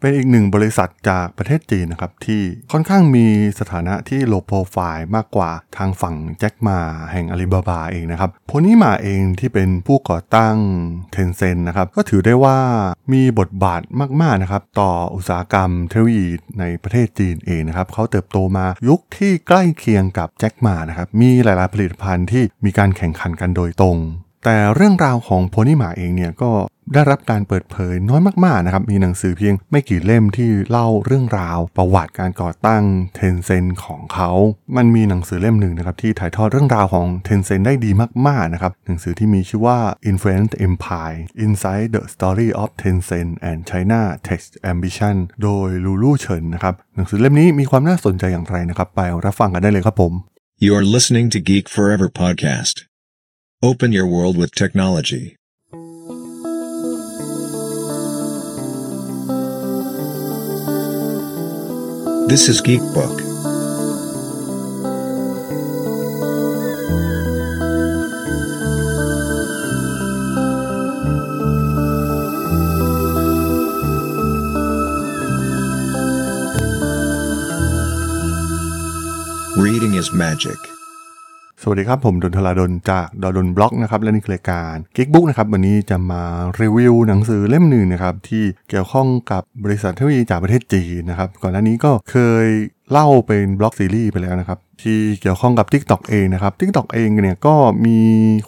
เป็นอีกหนึ่งบริษัทจากประเทศจีนนะครับที่ค่อนข้างมีสถานะที่โลโปรไฟล์มากกว่าทางฝั่งแจ็คมาแห่งอาลีบาบาเองนะครับโพนี่มาเองที่เป็นผู้ก่อตั้งเทนเซ็นนะครับก็ถือได้ว่ามีบทบาทมากๆนะครับต่ออุตสาหกรรมเทคโนโลยีในประเทศจีนเองนะครับเขาเติบโตมายุคที่ใกล้เคียงกับแจ็คมานะครับมีหลายๆผลิตภัณฑ์ที่มีการแข่งขันกันโดยตรง แต่เรื่องราวของโพนี่มาเองเนี่ยก็ได้รับการเปิดเผยน้อยมากๆนะครับ มีหนังสือเพียงไม่กี่เล่มที่เล่าเรื่องราว ประวัติการก่อตั้งเทนเซนของเขา มันมีหนังสือเล่มหนึ่งนะครับที่ถ่ายทอดเรื่องราวของเทนเซนได้ดีมากๆนะครับ หนังสือที่มีชื่อว่า Influence Empire Inside the Story of Tencent and China Tech Ambition โดยลูลู่เฉินนะครับ หนังสือเล่มนี้มีความน่าสนใจอย่างไรนะครับ ไปรับฟังกันได้เลยครับผม You're listening to Geek Forever podcast. Open your world with technology. This is Geek Book. วัสดีครับ ผมด.ดล ธาราดลจากด.ดล็อกนะครับและนี่คือรายการ Geek Book นะครับวันนี้จะมารีวิวหนังสือเล่มหนึ่งนะครับที่เกี่ยวข้องกับบริษัทเทคโนโลยีจากประเทศจีนนะครับก่อนหน้านี้ก็เคยเล่าเป็น Blog Series ไปแล้วนะครับ ที่เกี่ยวข้องกับ TikTok เองนะครับ TikTok เองเนี่ยก็มี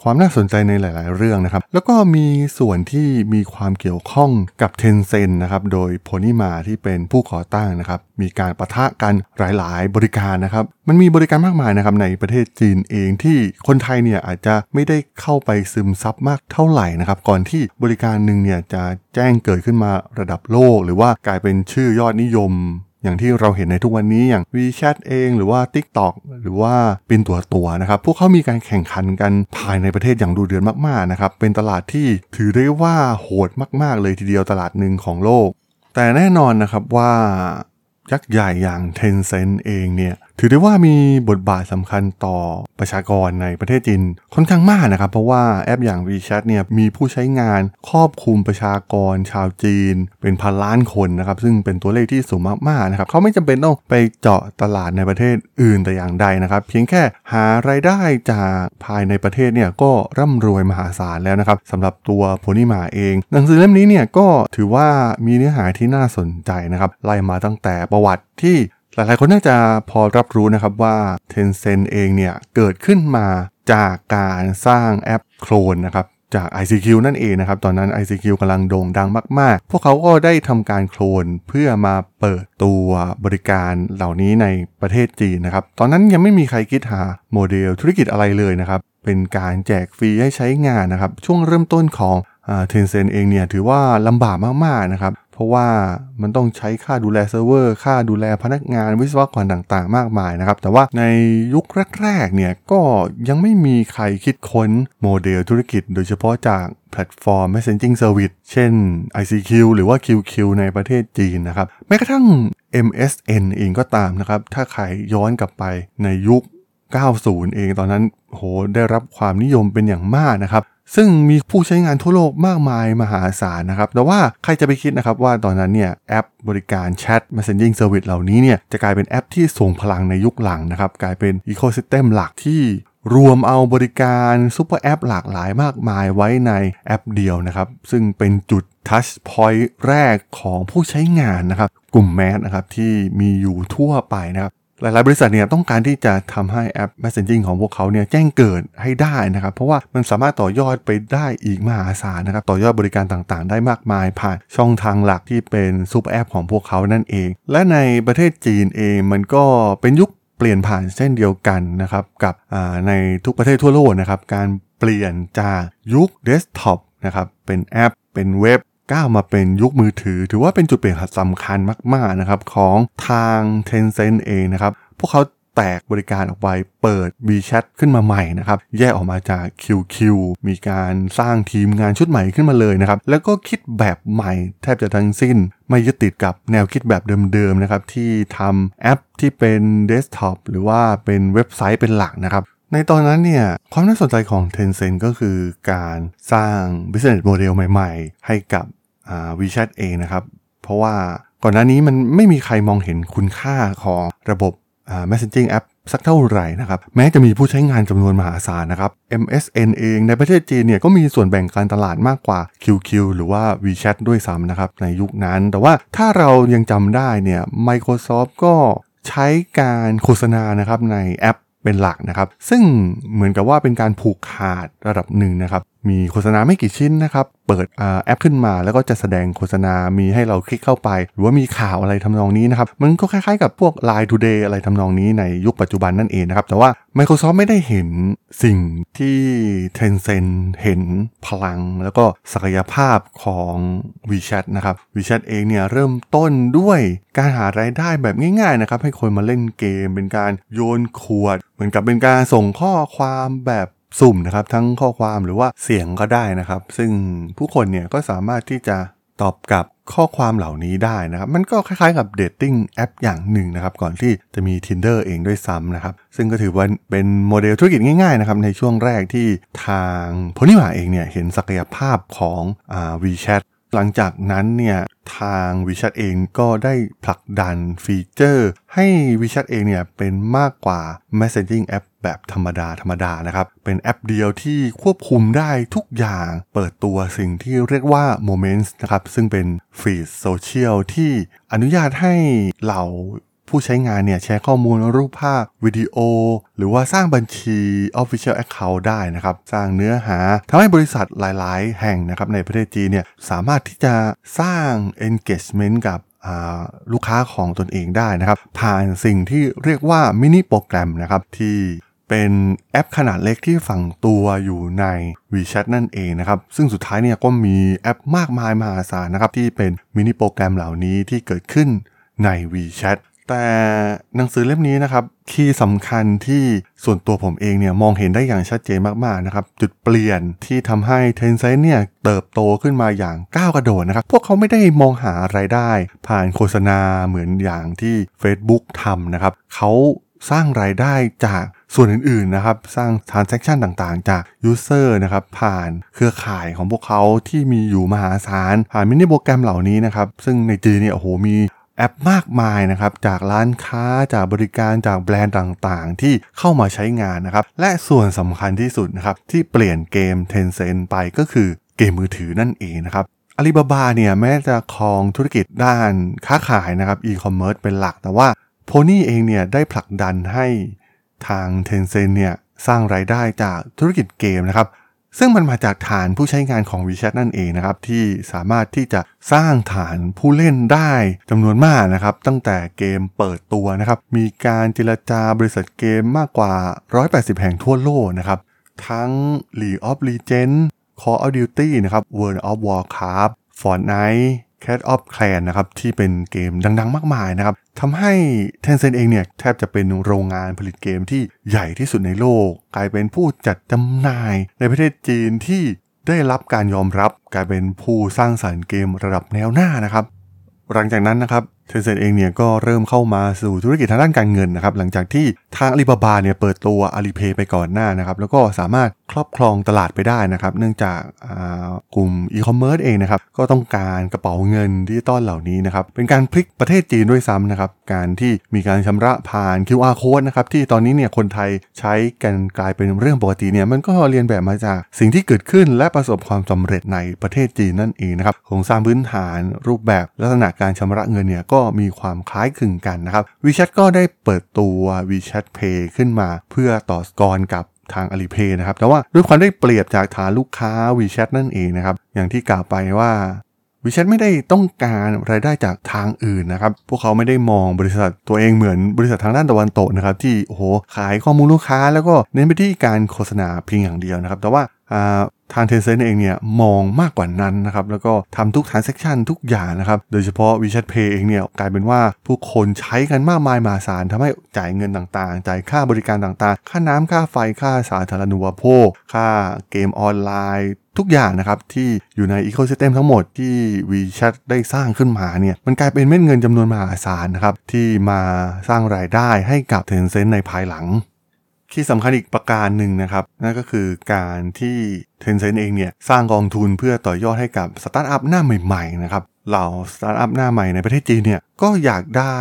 ความน่าสนใจในหลาย ๆ เรื่องนะครับ แล้วก็มีส่วนที่มีความเกี่ยวข้องกับ Tencent นะครับ โดย Pony Ma ที่เป็นผู้ก่อตั้งนะครับ มีการปะทะกันหลาย ๆ บริการนะครับ มันมีบริการมากมายนะครับในประเทศจีนเองที่คนไทยเนี่ยอาจจะไม่ได้เข้าไปซึมซับมากเท่าไหร่นะครับ ก่อนที่บริการหนึ่งเนี่ยจะแจ้งเกิดขึ้นมาระดับโลก หรือว่ากลายเป็นชื่อยอดนิยม อย่างที่เราเห็นในทุกวันนี้อย่าง WeChat เอง หรือว่า TikTok หรือว่าเป็นตัวตัวนะครับ พวกเขามีการแข่งขันกันภายในประเทศอย่างดูเดือดมากๆนะครับ เป็นตลาดที่ถือได้ว่าโหดมากๆ เลยทีเดียวตลาดหนึ่งของโลก แต่แน่นอนนะครับว่ายักษ์ใหญ่อย่าง Tencent เองเนี่ยถือได้ว่ามีบทบาทสำคัญต่อประชากรในประเทศจีนค่อนข้างมากนะครับ เพราะว่าแอปอย่าง WeChat เนี่ยมีผู้ใช้งานครอบคลุมประชากรชาวจีน เป็นพันล้านคนนะครับ ซึ่งเป็นตัวเลขที่สูงมากๆนะครับเขาไม่จำเป็นต้องไปเจาะตลาดในประเทศอื่นแต่อย่างใดนะครับ เพียงแค่หารายได้จากภายในประเทศเนี่ยก็ร่ำรวยมหาศาลแล้วนะครับสำหรับตัวโพนิมาเอง หนังสือเล่มนี้เนี่ยก็ถือว่ามีเนื้อหาที่น่าสนใจนะครับไล่มาตั้งแต่ประวัติที่ หลายๆคนน่าจะพอรับรู้นะครับว่า Tencent เองเนี่ยเกิดขึ้นมาจากการสร้างแอปโคลนนะครับจาก ICQ นั่นเองนะครับ ตอนนั้น ICQ กำลังโด่งดังมาก ๆ พวกเขาก็ได้ทำการโคลนเพื่อมาเปิดตัวบริการเหล่านี้ในประเทศจีนนะครับ ตอนนั้นยังไม่มีใครคิดหาโมเดลธุรกิจอะไรเลยนะครับ เป็นการแจกฟรีให้ใช้งานนะครับ ช่วงเริ่มต้นของเทนเซนเองเนี่ยถือว่าลำบากมาก ๆ นะครับ เพราะว่ามันต้องใช้ค่าดูแลเซิร์ฟเวอร์ ค่าดูแลพนักงานวิศวกรต่างๆ มากมายนะครับ แต่ว่าในยุคแรกๆ เนี่ยก็ยังไม่มีใครคิดค้นโมเดลธุรกิจ โดยเฉพาะจากแพลตฟอร์ม Messaging Service เช่น ICQ หรือว่า QQ ในประเทศจีนนะครับ แม้กระทั่ง MSN เองก็ตามนะครับ ถ้าใครย้อนกลับไปในยุค 90 เองตอนนั้นโหได้รับความนิยมเป็นอย่างมากนะครับ ซึ่งมีผู้ใช้งานทั่วโลกมากมายมหาศาลนะครับ แต่ว่าใครจะไปคิดนะครับว่าตอนนั้นเนี่ยแอปบริการแชท Messaging Service เหล่านี้เนี่ยจะกลายเป็นแอปที่ทรงพลังในยุคหลังนะครับ กลายเป็น ecosystem หลักที่รวมเอาบริการ super app หลากหลายมากมายไว้ในแอปเดียวนะครับ ซึ่งเป็นจุด touchpoint แรกของผู้ใช้งานนะครับ กลุ่ม mass นะครับที่มีอยู่ทั่วไปนะครับ หลายๆบริษัทเนี่ยต้องการที่จะทำให้แอป Messaging ของพวกเขาเนี่ยแจ้งเกิดให้ได้นะครับ เพราะว่ามันสามารถต่อยอดไปได้อีกมหาศาลนะครับ ต่อยอดบริการต่างๆ ได้มากมายผ่านช่องทางหลักที่เป็น super app ของพวกเขานั่นเอง และในประเทศจีนเองมันก็เป็นยุคเปลี่ยนผ่านเช่นเดียวกันนะครับกับในทุกประเทศทั่วโลกนะครับการเปลี่ยนจากยุคเดสก์ท็อปนะครับเป็นแอปเป็นเว็บ ก้าวมาเป็นยุคมือถือ ถือว่าเป็นจุดเปลี่ยนสำคัญมาก ๆ นะครับ ของทาง Tencent เองนะครับ พวกเขาแตกบริการออกไปเปิด WeChat ขึ้นมาใหม่นะครับ แยกออกมาจาก QQ มีการสร้างทีมงานชุดใหม่ขึ้นมาเลยนะครับ แล้วก็คิดแบบใหม่แทบจะทั้งสิ้น ไม่ยึดติดกับแนวคิดแบบเดิมๆนะครับ ที่ทำแอปที่เป็นเดสก์ท็อปหรือว่าเป็นเว็บไซต์เป็นหลักนะครับ ในตอนนั้นเนี่ยความน่าสนใจของ Tencent ก็คือการสร้าง business model ใหม่ๆ ให้กับ WeChat เองนะครับ เพราะว่าก่อนหน้านี้มันไม่มีใครมองเห็นคุณค่าของระบบ messaging app สักเท่าไหร่นะครับ แม้จะมีผู้ใช้งานจำนวนมหาศาลนะครับ MSN เองในประเทศจีนเนี่ยก็มีส่วนแบ่งการตลาดมากกว่า QQ หรือว่า WeChat ด้วยซ้ำนะครับ ในยุคนั้น แต่ว่าถ้าเรายังจำได้เนี่ย Microsoft ก็ใช้การโฆษณานะครับในแอป เป็นหลักนะครับ ซึ่งเหมือนกับว่าเป็นการผูกขาดระดับหนึ่งนะครับ มีโฆษณาไม่กี่ชิ้นนะครับ เปิดแอปขึ้นมาแล้วก็จะแสดงโฆษณา มีให้เราคลิกเข้าไป หรือว่ามีข่าวอะไรทำนองนี้นะครับ มันก็คล้ายๆกับพวก Line Today อะไรทำนองนี้ในยุคปัจจุบันนั่นเองนะครับ แต่ว่า Microsoft ไม่ได้เห็นสิ่งที่ Tencent เห็นพลัง แล้วก็ศักยภาพของ WeChat นะครับ WeChat เองเนี่ยเริ่มต้นด้วยการหารายได้แบบง่ายๆนะครับให้คนมาเล่นเกม เป็นการโยนขวด เหมือนกับเป็นการส่งข้อความแบบ สุ่มนะครับทั้งข้อความหรือว่าเสียงก็ได้นะครับ ซึ่งผู้คนเนี่ยก็สามารถที่จะตอบกลับข้อความเหล่านี้ได้นะครับ มันก็คล้ายๆกับ dating app อย่างหนึ่งนะครับ ก่อนที่จะมี Tinder เองด้วยซ้ำนะครับ ซึ่งก็ถือว่าเป็นโมเดลธุรกิจง่ายๆนะครับ ในช่วงแรกที่ทาง Pony Ma เองเนี่ยเห็นศักยภาพของอ่า WeChat หลังจากนั้นเนี่ยทาง WeChat เองก็ได้ผลักดันฟีเจอร์ ให้ WeChat เองเนี่ยเป็นมากกว่า Messaging App แบบธรรมดาธรรมดานะครับ เป็นแอปเดียวที่ควบคุมได้ทุกอย่างเปิดตัวสิ่งที่เรียกว่า Moments นะครับ ซึ่งเป็น feed social ที่อนุญาตให้เหล่า ผู้ใช้งานเนี่ยแชร์ข้อมูลรูปภาพวิดีโอ หรือว่าสร้างบัญชี Official Account ได้นะครับ สร้างเนื้อหาทำให้บริษัทหลาย ๆ แห่งนะครับในประเทศจีนเนี่ยสามารถที่จะสร้าง engagement กับลูกค้าของตนเองได้นะครับ ผ่านสิ่งที่เรียกว่ามินิโปรแกรมนะครับที่เป็นแอปขนาดเล็กที่ฝังตัวอยู่ใน WeChat นั่นเองนะครับ ซึ่งสุดท้ายเนี่ยก็มีแอปมากมายมหาศาลนะครับ ที่เป็นมินิโปรแกรมเหล่านี้ที่เกิดขึ้นใน WeChat แต่หนังสือเล่มนี้นะครับคีย์สำคัญที่ส่วนตัวผมเองเนี่ยมองเห็นได้อย่างชัดเจนมากๆนะครับจุดเปลี่ยนที่ทำให้ Tencent เนี่ยเติบโตขึ้นมาอย่างก้าวกระโดดนะครับ พวกเขาไม่ได้มองหาไรายได้ ผ่านโฆษณาเหมือนอย่างที่ Facebook ทำนะครับเขาสร้างรายได้จากส่วนอื่นๆนะครับ สร้าง transaction ต่างๆ จาก user นะครับ ผ่านเครือข่ายของพวกเขาที่มีอยู่มหาศาล ผ่านมินิโปรแกรมเหล่านี้นะครับ ซึ่งในจีนเนี่ยโอ้โหมี แอปมากมายนะครับจากร้านค้าจากบริการจากแบรนด์ต่างๆ ที่เข้ามาใช้งานนะครับและส่วนสำคัญที่สุดนะครับที่เปลี่ยนเกม Tencent ไปก็คือเกมมือถือนั่นเองนะครับอาลีบาบาเนี่ยแม้จะครองธุรกิจด้านค้าขายนะครับอีคอมเมิร์ซเป็นหลัก แต่ว่าโพนี่เองเนี่ยได้ผลักดันให้ทาง Tencent เนี่ยสร้างรายได้จากธุรกิจเกมนะครับ ซึ่งมันมาจากฐานผู้ใช้งานของ WeChat นั่นเองนะครับ ที่สามารถที่จะสร้างฐานผู้เล่นได้จำนวนมากนะครับ ตั้งแต่เกมเปิดตัวนะครับ มีการเจรจาบริษัทเกมมากกว่า 180 แห่งทั่วโลกนะครับ ทั้ง League of Legends Call of Duty นะครับ World of Warcraft Fortnite Cat of Clan นะครับที่เป็นเกมดังๆ มากมายนะครับทำให้ Tencent เองเนี่ยแทบจะเป็นโรงงานผลิตเกมที่ใหญ่ที่สุดในโลก กลายเป็นผู้จัดจำหน่ายในประเทศจีนที่ได้รับการยอมรับ กลายเป็นผู้สร้างสรรค์เกมระดับแนวหน้านะครับ หลังจากนั้นนะครับ Tencent เองเนี่ยก็เริ่มเข้ามาสู่ธุรกิจทางด้านการเงินนะครับหลังจากที่ทางอาลีบาบาเนี่ยเปิดตัว Alipay ไปก่อนหน้านะครับแล้วก็สามารถครอบครองตลาดไปได้นะครับเนื่องจากกลุ่มอีคอมเมิร์ซเองนะครับก็ต้องการกระเป๋าเงินดิจิตอลเหล่านี้นะครับเป็นการพลิกประเทศจีนด้วยซ้ำนะครับการที่มีการชำระผ่าน QR code นะครับที่ตอนนี้เนี่ยคนไทยใช้กันกลายเป็นเรื่องปกติเนี่ยมันก็เรียนแบบมาจากสิ่งที่เกิดขึ้นและประสบความสำเร็จในประเทศจีนนั่นเองนะครับโครงสร้างพื้นฐานรูปแบบลักษณะการชำระเงินเนี่ยก็มีความคล้ายคลึงกันนะครับ WeChat ก็ได้เปิดตัว WeChat Pay ขึ้นมา เพื่อต่อกรกับทาง Alipay นะครับ แต่ว่าด้วยความได้เปรียบจากฐานลูกค้า WeChat นั่นเองนะครับ อย่างที่กล่าวไปว่า WeChat ไม่ได้ต้องการรายได้จากทางอื่นนะครับ พวกเขาไม่ได้มองบริษัทตัวเองเหมือนบริษัททางด้านตะวันตกนะครับ ที่โอ้โหขายข้อมูลลูกค้า แล้วก็เน้นไปที่การโฆษณาเพียงอย่างเดียวนะครับ แต่ว่า ทางเทนเซ็นเองเนี่ยมองมากกว่านั้นนะครับแล้วก็ทำทุก transaction ทุกอย่างนะครับโดยเฉพาะ WeChat Pay เองเนี่ยกลายเป็นว่าผู้คนใช้กันมากมายมหาศาลทำให้จ่ายเงินต่างๆ จ่ายค่าบริการต่างๆ ค่าน้ำค่าไฟค่าสาธารณูปโภค ค่าเกมออนไลน์ทุกอย่างนะครับที่อยู่ในอีโคซิสเต็มทั้งหมดที่ WeChat ได้สร้างขึ้นมาเนี่ยมันกลายเป็นเม็ดเงินจำนวนมหาศาลนะครับที่มาสร้างรายได้ให้กับ Tencent ในภายหลัง ที่สำคัญอีกประการหนึ่งนะครับนั่นก็คือการที่ Tencent เองเนี่ยสร้างกองทุนเพื่อต่อยอดให้กับสตาร์ทอัพหน้าใหม่ๆนะครับ เหล่าสตาร์ทอัพหน้าใหม่ในประเทศจีนเนี่ยก็อยากได้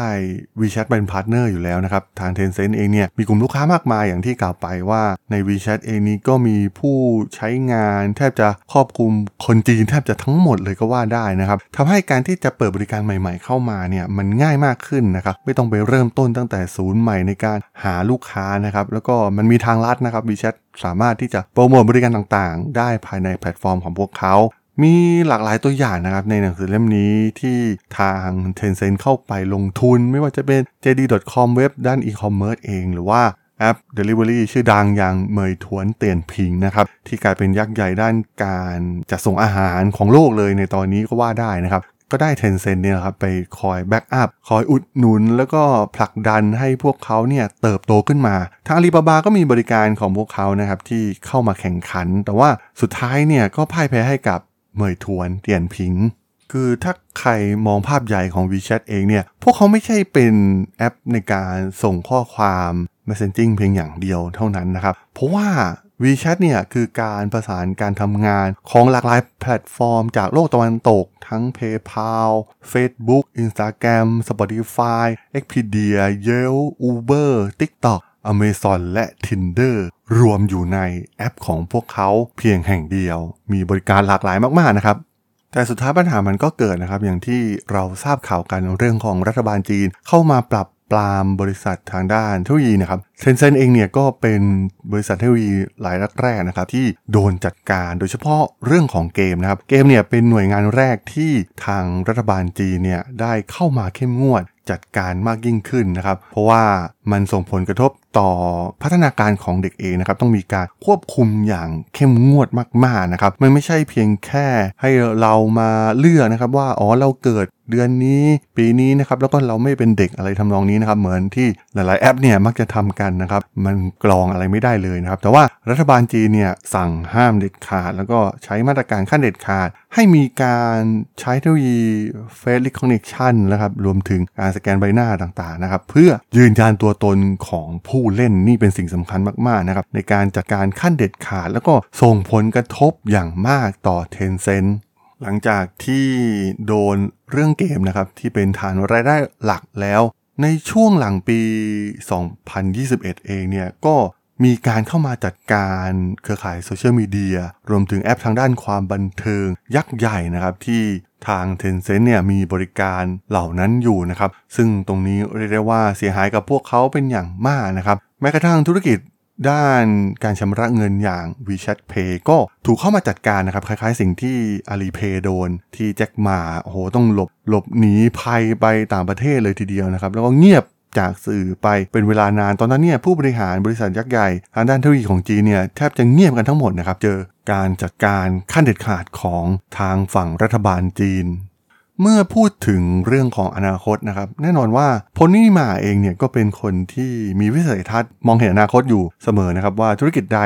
WeChat เป็นพาร์ทเนอร์อยู่แล้วนะครับ ทาง Tencent เองเนี่ยมีกลุ่มลูกค้ามากมายอย่างที่กล่าวไปว่าใน WeChat เองนี้ก็มีผู้ใช้งานแทบจะครอบคลุมคนจีนแทบจะทั้งหมดเลยก็ว่าได้นะครับทำให้การที่จะเปิดบริการใหม่ๆเข้ามาเนี่ยมันง่ายมากขึ้นนะครับไม่ต้องไปเริ่มต้นตั้งแต่ศูนย์ใหม่ในการหาลูกค้านะครับแล้วก็มันมีทางลัดนะครับ WeChat สามารถที่จะโปรโมทบริการต่างๆ ได้ภายในแพลตฟอร์มของพวกเขา มีหลากหลายตัวอย่างนะครับในหนังสือเล่มนี้ที่ทาง Tencent เข้าไปลงทุน ไม่ว่าจะเป็น JD.com เว็บด้าน e-commerce เอง หรือว่าแอป Delivery ชื่อดังอย่างเมยทวนเตียนพิงนะครับที่กลายเป็นยักษ์ใหญ่ด้านการจัดส่งอาหารของโลกเลยในตอนนี้ก็ว่าได้นะครับก็ได้ Tencent เนี่ยครับไปคอย back up คอยอุดหนุน แล้วก็ผลักดันให้พวกเขาเนี่ยเติบโตขึ้นมาทางอาลีบาบาก็มีบริการของพวกเขานะครับที่เข้ามาแข่งขัน แต่ว่าสุดท้ายเนี่ยก็พ่ายแพ้ให้กับ Meituan Dianping คือถ้าใครมองภาพใหญ่ของ WeChat เองเนี่ย พวกเขาไม่ใช่เป็นแอปในการส่งข้อความ Messaging เพียงอย่างเดียวเท่านั้นนะครับ เพราะว่า WeChat เนี่ยคือการประสานการทำงานของหลากหลายแพลตฟอร์มจากโลกตะวันตก ทั้ง PayPal Facebook Instagram Spotify Expedia Yelp Uber TikTok Amazon และ Tinder รวมอยู่ในแอปของพวกเขาเพียงแห่งเดียว มีบริการหลากหลายมากๆนะครับ แต่สุดท้ายปัญหามันก็เกิดนะครับ อย่างที่เราทราบข่าวกันเรื่องของรัฐบาลจีนเข้ามาปรับปรามบริษัททางด้านเทคโนโลยีนะครับเซนเซนเองเนี่ยก็เป็นบริษัทเทคโนโลยีรายแรกๆนะครับที่โดนจัดการโดยเฉพาะเรื่องของเกมนะครับเกมเนี่ยเป็นหน่วยงานแรกที่ทางรัฐบาลจีนเนี่ยได้เข้ามาเข้มงวด จัดการมากยิ่งขึ้นนะครับ เพราะว่ามันส่งผลกระทบต่อพัฒนาการของเด็กเองนะครับ ต้องมีการควบคุมอย่างเข้มงวดมากๆนะครับ มันไม่ใช่เพียงแค่ให้เรามาเลือกนะครับว่า อ๋อ เราเกิดเดือนนี้ปีนี้นะครับแล้วก็เราไม่เป็นเด็กอะไรทำนองนี้นะครับเหมือนที่หลาย ๆ แอปเนี่ยมักจะทำกันนะครับมันกรองอะไรไม่ได้เลยนะครับแต่ว่ารัฐบาลจีนเนี่ยสั่งห้ามเด็ดขาด แล้วก็ใช้มาตรการขั้นเด็ดขาด ให้มีการใช้เทคโนโลยี Face Recognition นะครับรวมถึงการสแกนใบหน้าต่าง ๆ นะครับ เพื่อยืนยันตัวตนของผู้เล่นนี่เป็นสิ่งสำคัญมาก ๆ นะครับในการจัดการขั้นเด็ดขาด แล้วก็ส่งผลกระทบอย่างมากต่อ Tencent หลังจากที่โดนเรื่องเกมนะครับ ที่เป็นฐานรายได้หลักแล้ว ในช่วงหลังปี 2021 เองเนี่ยก็มีการเข้ามาจัดการเครือข่ายโซเชียลมีเดียรวมถึงแอปทางด้านความบันเทิงยักษ์ใหญ่นะครับ ที่ทาง Tencent เนี่ยมีบริการเหล่านั้นอยู่นะครับ ซึ่งตรงนี้เรียกได้ว่าเสียหายกับพวกเขาเป็นอย่างมากนะครับ แม้กระทั่งธุรกิจ ด้านการชำระเงินอย่าง WeChat Pay ก็ถูกเข้ามาจัดการนะครับ คล้ายๆสิ่งที่ Alipay โดน ที่แจ็คหมาโอ้โหต้องหลบหลบหนีภัยไปต่างประเทศเลยทีเดียวนะครับ แล้วก็เงียบจากสื่อไปเป็นเวลานานตอนนั้นเนี่ยผู้บริหารบริษัทยักษ์ใหญ่ทางด้านเทคโนโลยีของจีนเนี่ยแทบจะเงียบกันทั้งหมดนะครับ เจอการจัดการขั้นเด็ดขาดของทางฝั่งรัฐบาลจีน เมื่อพูดถึงเรื่องของอนาคตนะครับ แน่นอนว่าพลนี่มาเองเนี่ยก็เป็นคนที่มีวิสัยทัศน์มองเห็นอนาคตอยู่เสมอนะครับ ว่าธุรกิจใด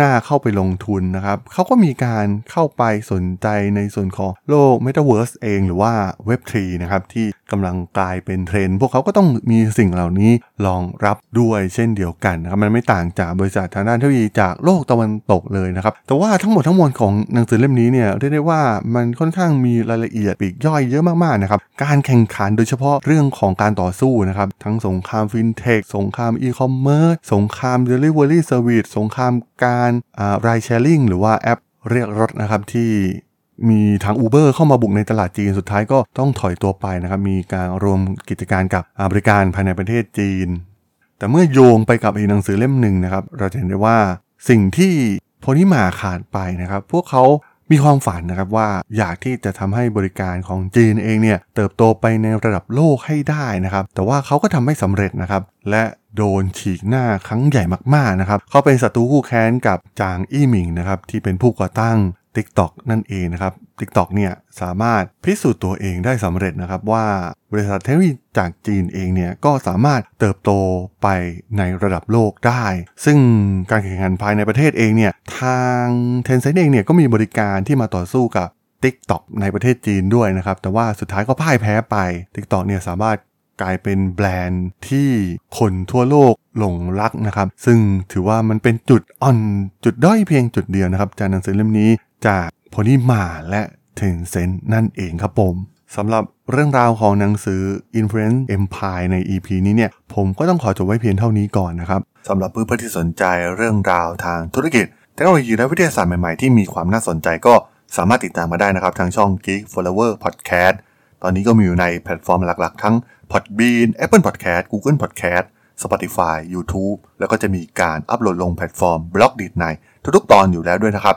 น่าเข้าไปลงทุนนะครับเขาก็มีการเข้าไปสนใจในส่วนของโลก Metaverse เองหรือว่า Web3 นะครับที่กำลังกลายเป็นเทรนด์พวกเขาก็ต้องมีสิ่งเหล่านี้รองรับด้วยเช่นเดียวกันนะครับมันไม่ต่างจากบริษัททางด้านเทคโนโลยีจากโลกตะวันตกเลยนะครับแต่ว่าทั้งหมดทั้งมวลของหนังสือเล่มนี้เนี่ยเรียกได้ว่ามันค่อนข้างมีรายละเอียดปลีกย่อยเยอะมากๆนะครับการแข่งขันโดยเฉพาะเรื่องของการต่อสู้นะครับทั้งสงครามฟินเทคสงครามอีคอมเมิร์ซสงคราม Delivery Service สงครามการ Ride Sharing หรือว่าแอปเรียกรถนะครับที่มีทาง Uber เข้ามาบุกในตลาดจีนสุดท้ายก็ต้องถอยตัวไปนะครับ มีการรวมกิจการกับบริการภายในประเทศจีน แต่เมื่อโยงไปกับอีกหนังสือเล่มหนึ่งนะครับ เราจะเห็นได้ว่าสิ่งที่โพนิมาขาดไปนะครับ พวกเขา มีความฝันนะครับว่าอยากที่จะทำให้บริการของจีนเองเนี่ยเติบโตไปในระดับโลกให้ได้นะครับ แต่ว่าเขาก็ทำไม่สำเร็จนะครับ และโดนฉีกหน้าครั้งใหญ่มากๆนะครับ เขาเป็นศัตรูคู่แค้นกับจางอี้หมิงนะครับที่เป็นผู้ก่อตั้ง TikTok นั่นเองนะครับ TikTok เนี่ยสามารถพิสูจน์ตัวเองได้สำเร็จนะครับว่าบริษัทเทคโนโลยีจากจีนเองเนี่ยก็สามารถเติบโตไปในระดับโลกได้ ซึ่งการแข่งขันภายในประเทศเองเนี่ยทาง Tencent เองเนี่ยก็มีบริการที่มาต่อสู้กับ TikTok ในประเทศจีนด้วยนะครับ แต่ว่าสุดท้ายก็พ่ายแพ้ไป TikTok เนี่ยสามารถกลายเป็นแบรนด์ที่คนทั่วโลกหลงรักนะครับ ซึ่งถือว่ามันเป็นจุดอ่อนจุดด้อยเพียงจุดเดียวนะครับจากหนังสือเล่มนี้ จากโพนี่มาและ Tencent นั่นเองครับผมสำหรับเรื่องราวของหนังสือ Influence Empire ใน EP นี้เนี่ย ผมก็ต้องขอจบไว้เพียงเท่านี้ก่อนนะครับสำหรับเพื่อนๆที่สนใจเรื่องราวทางธุรกิจเทคโนโลยีและวิทยาศาสตร์ใหม่ๆ ที่มีความน่าสนใจก็สามารถติดตามมาได้นะครับ ทางช่อง Geek Flower Podcast ตอนนี้ก็มีอยู่ในแพลตฟอร์มหลักๆ ทั้ง Podbean Apple Podcast Google Podcast Spotify YouTube แล้วก็จะมีการอัปโหลดลงแพลตฟอร์ม Blockdit ในทุกๆ ตอนอยู่แล้วด้วยนะครับ